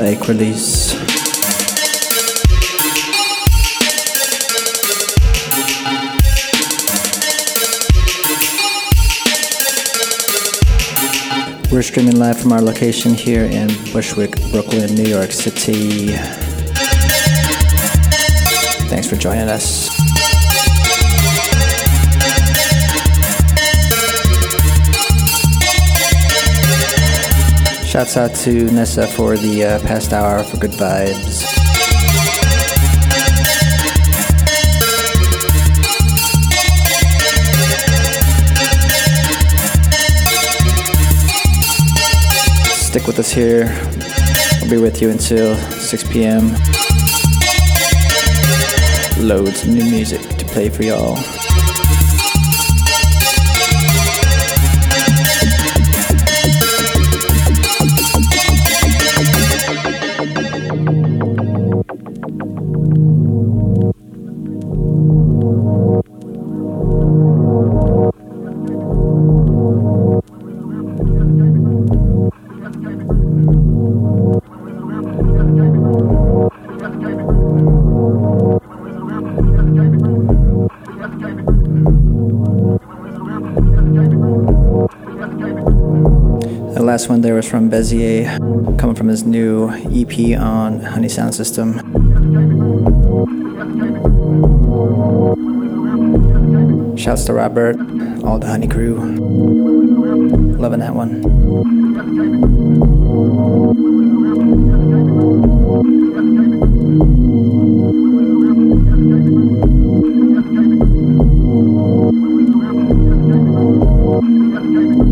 Ike Release. We're streaming live from our location here in Bushwick, Brooklyn, New York City. Thanks for joining us. Shouts out to Nessa for the uh, past hour for good vibes. Stick with us here. I'll be with you until 6 p.m. Loads of new music to play for y'all. There was from Bezier, coming from his new EP on Honey Soundsystem. Shouts to Robert, all the Honey crew. Loving that one. I'll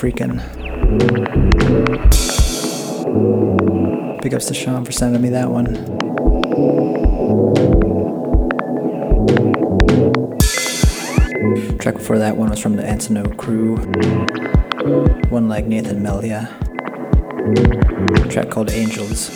called Faro Freakin'. Big ups to Sean for sending me that one. Track before that one was from the Antinote crew. One like Nathan Melja. Track called Angels.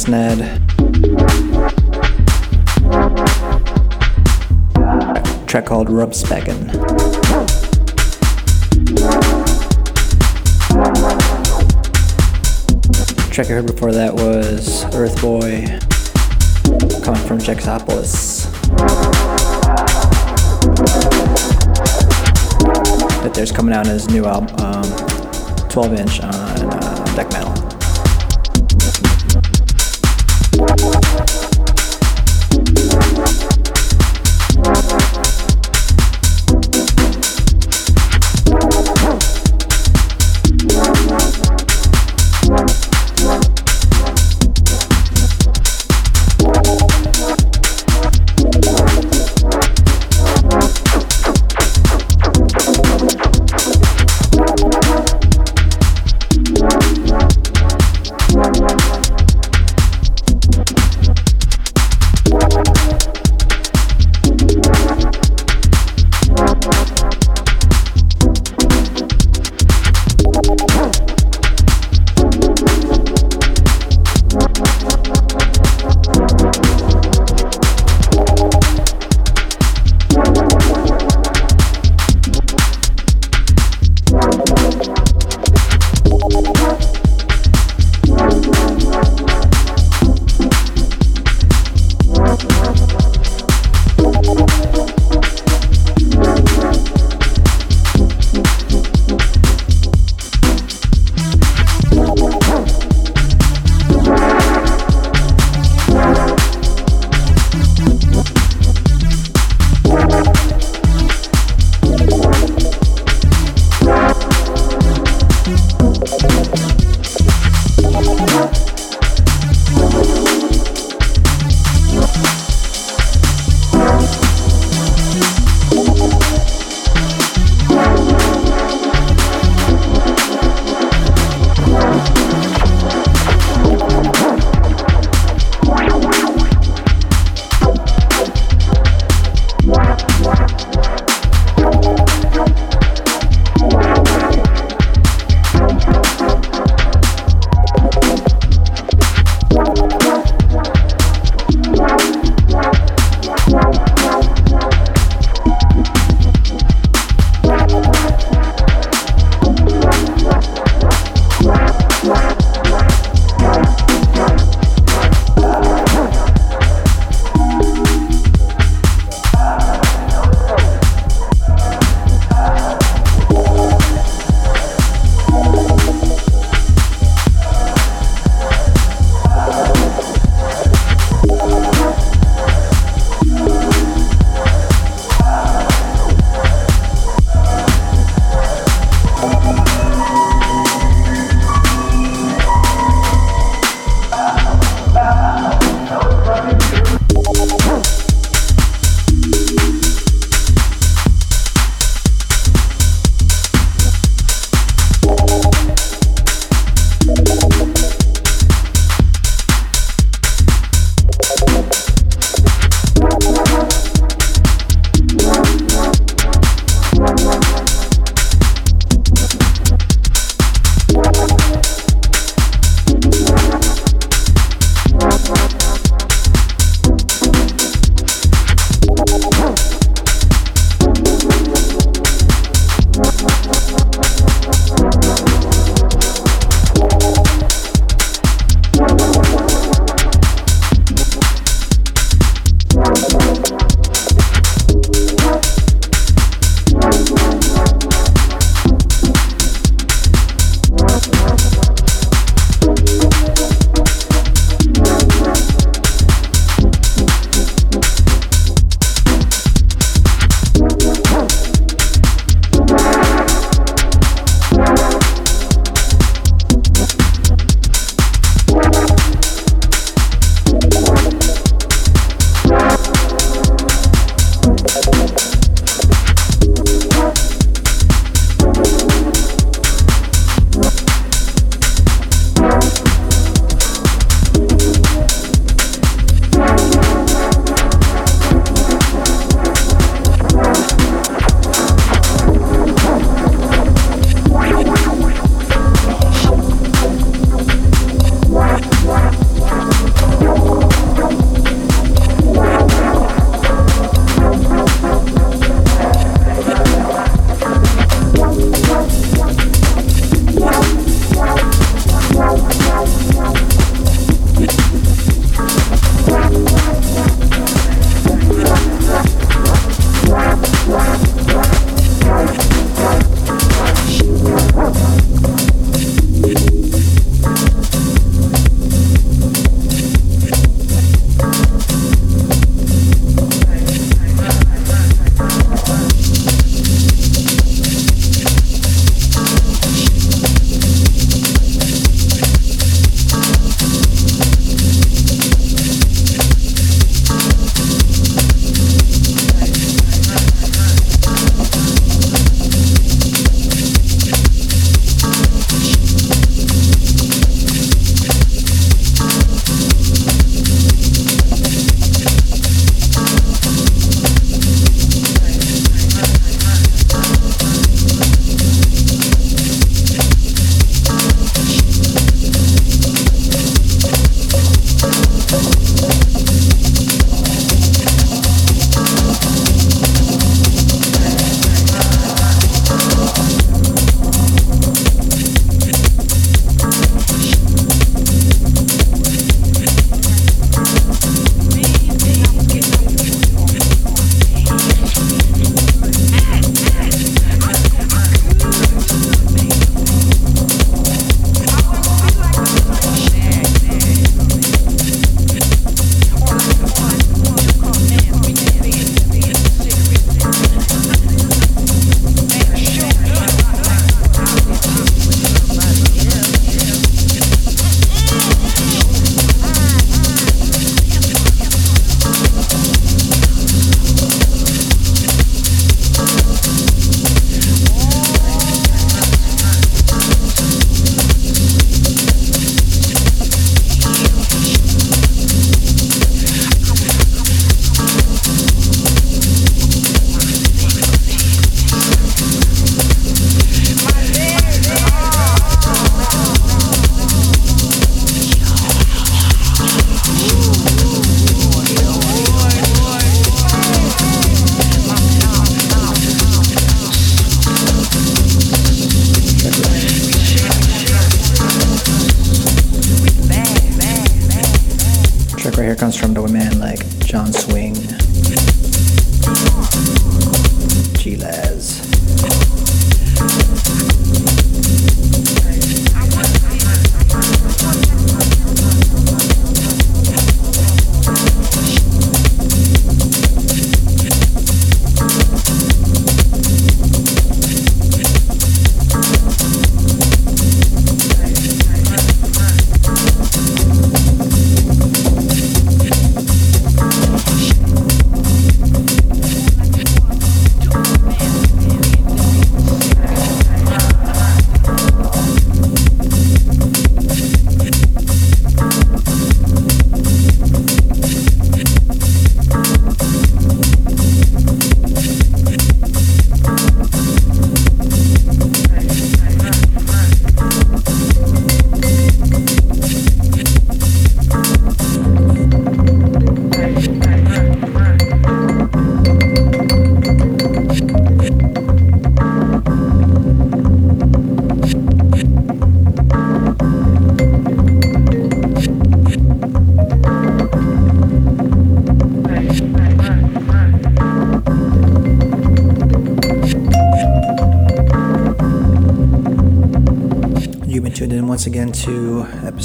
Snad.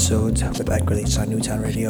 Episodes of the Back Release on Newtown Radio.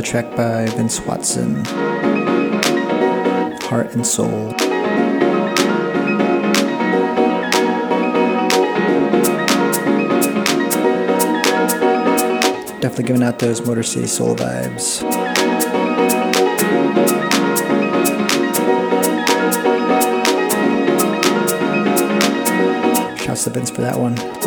A track by Vince Watson Hart and Soul. Definitely giving out those Motor City Soul vibes. Shouts to Vince for that one.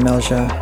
Come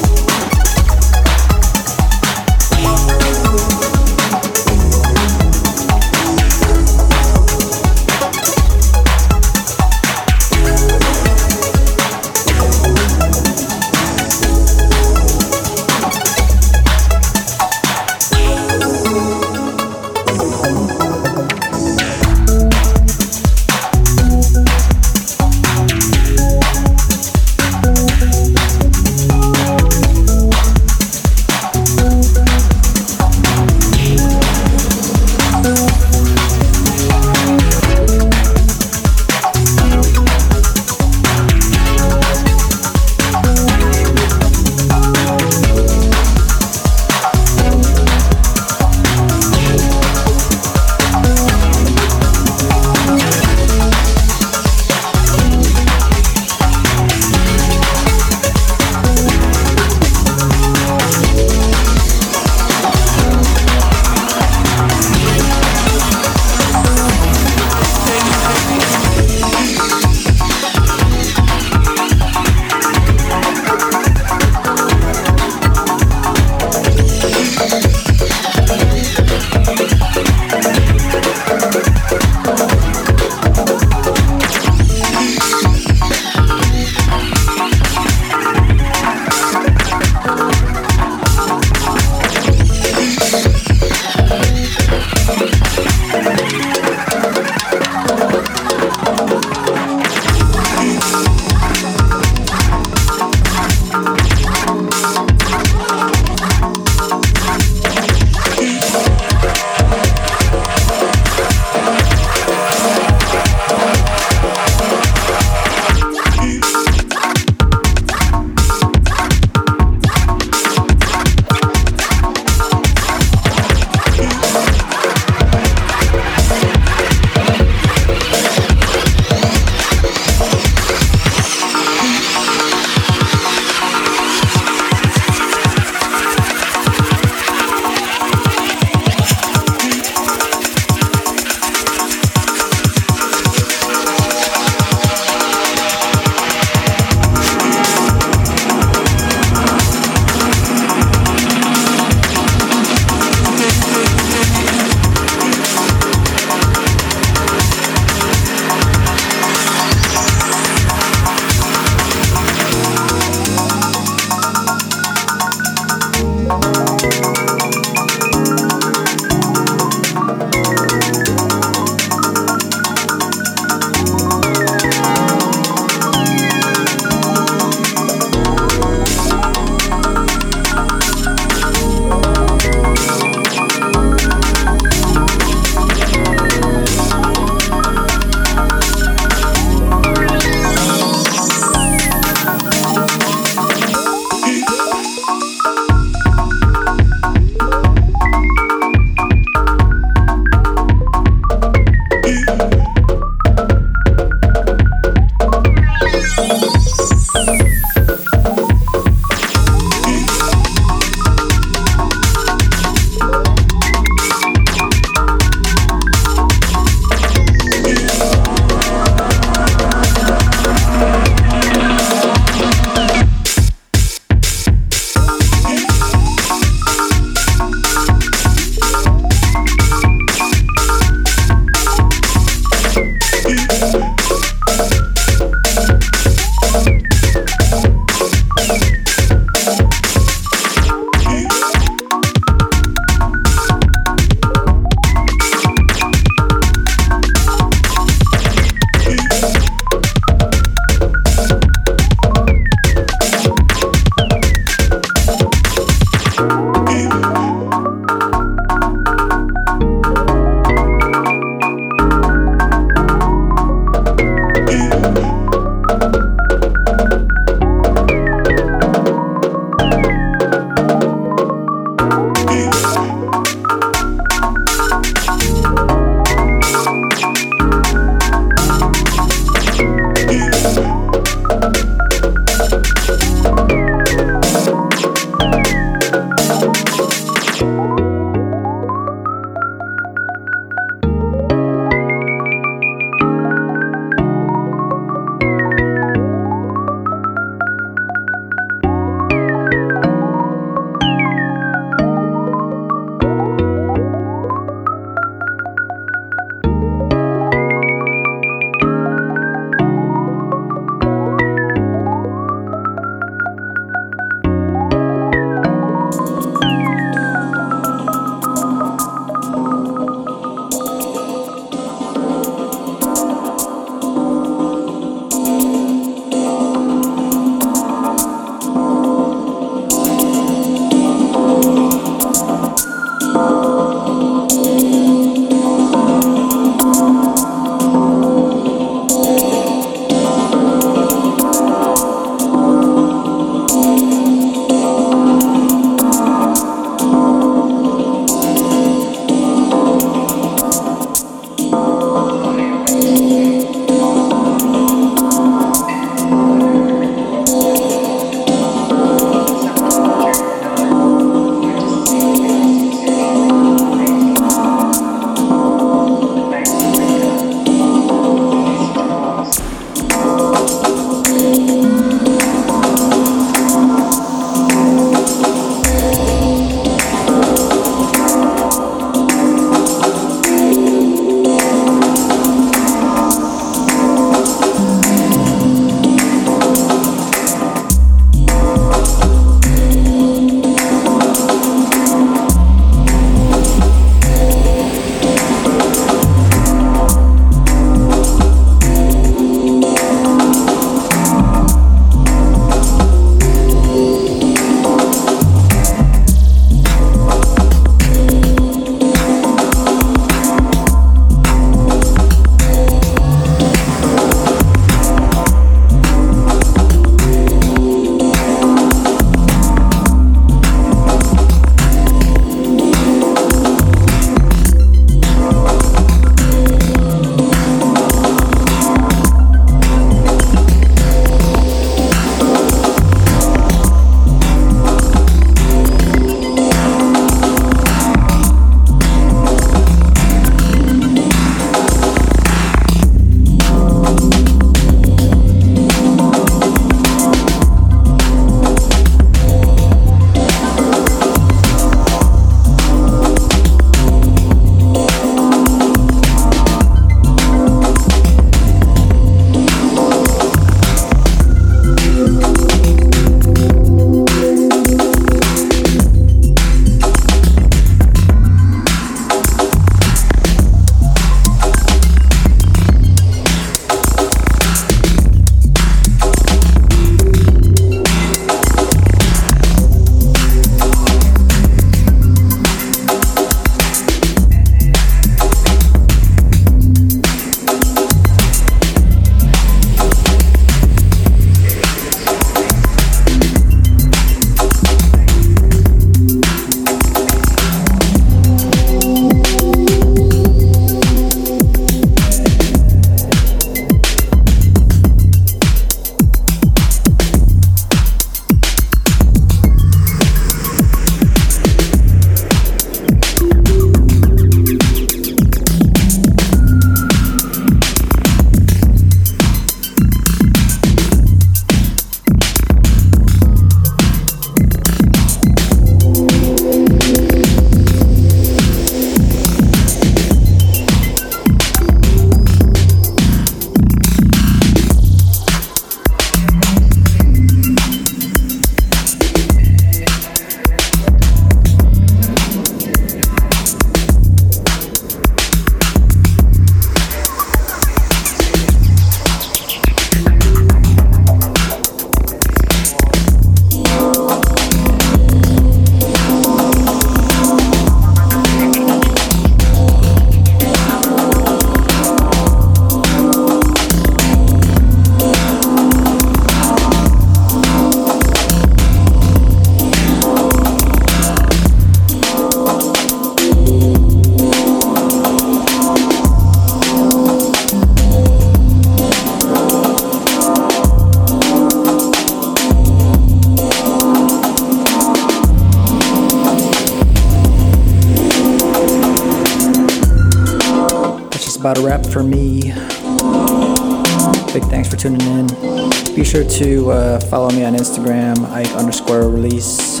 follow me on Instagram, Ike underscore release.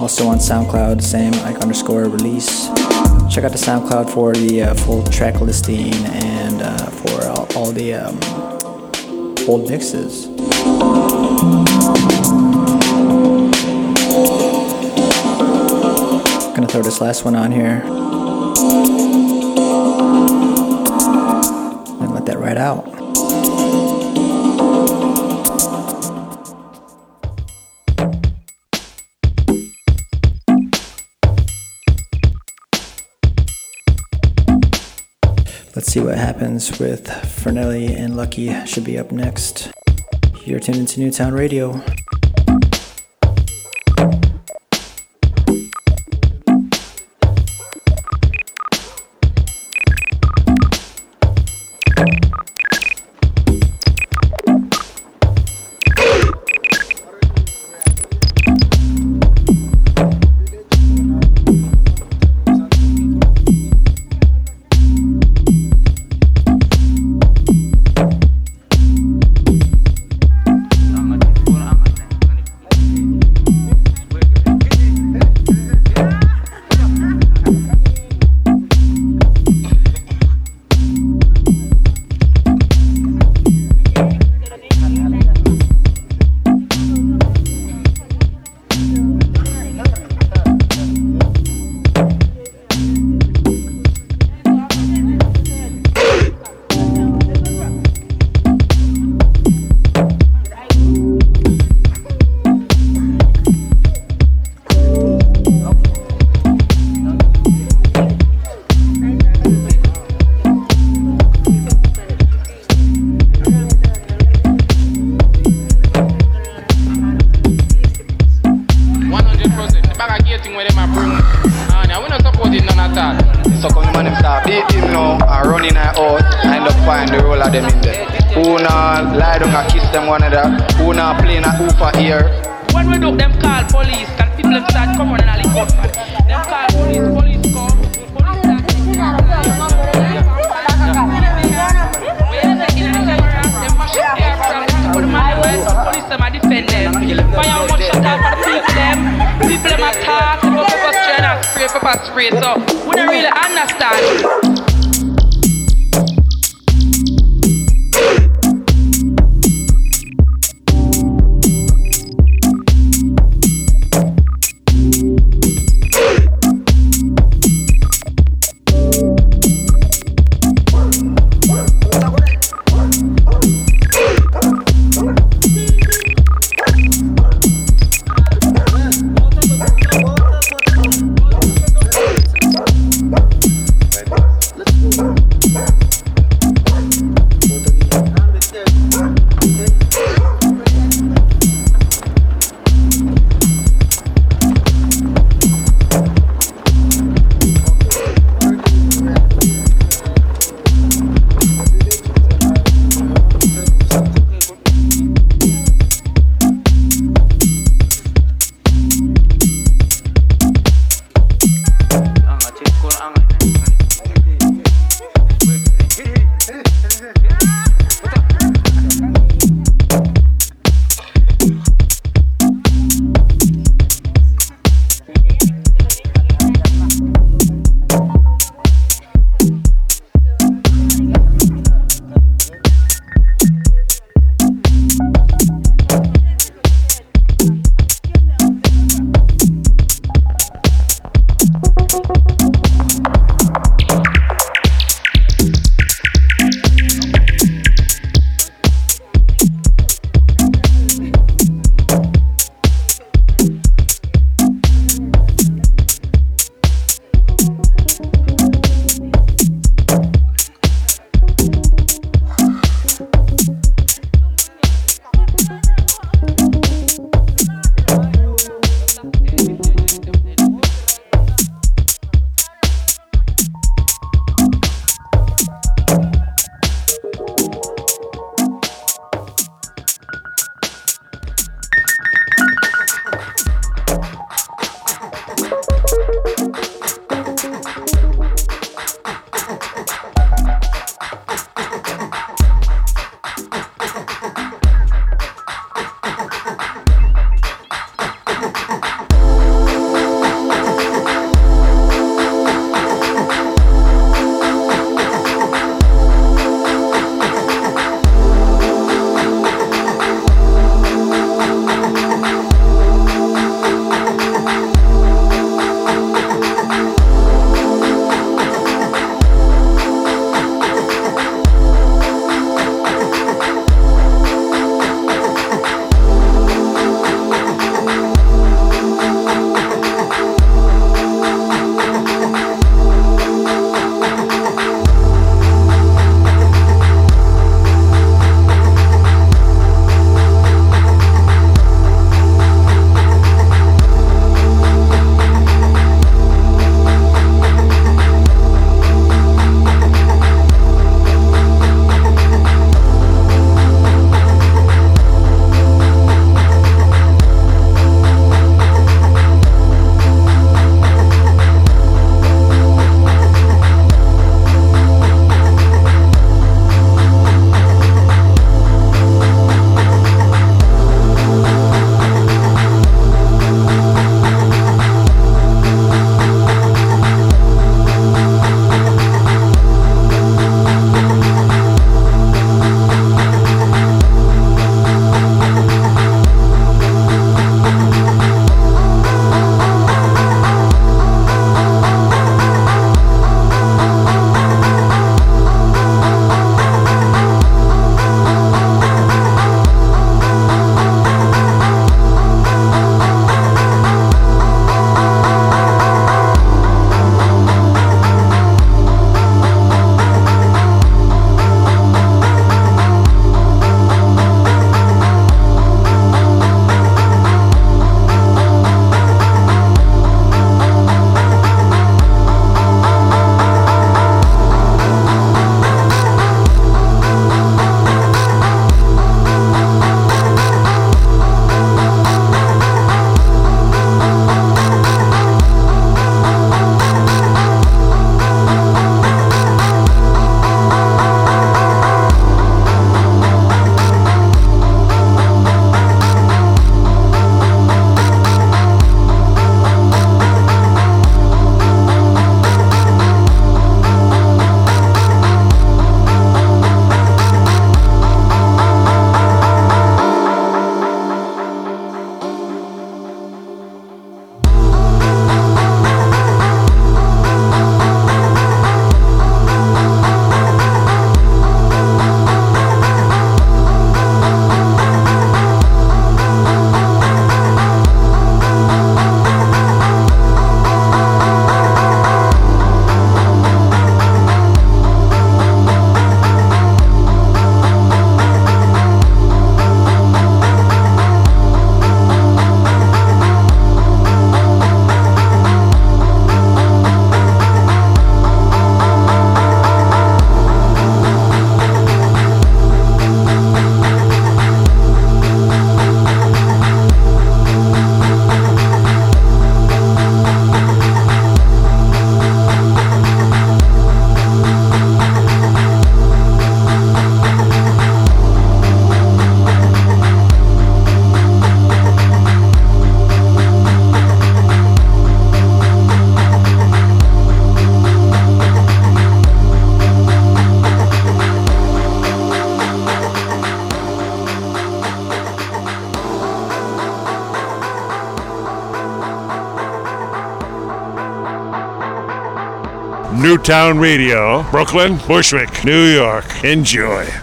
Also on SoundCloud, same Ike underscore release. Check out the SoundCloud for the uh, full track listing and uh, for all, all the um, old mixes. Gonna throw this last one on here. And let that ride out. Happens with Fernelli and Lucky should be up next. You're tuned into Newtown Radio. Newtown Radio, Brooklyn, Bushwick, New York. Enjoy.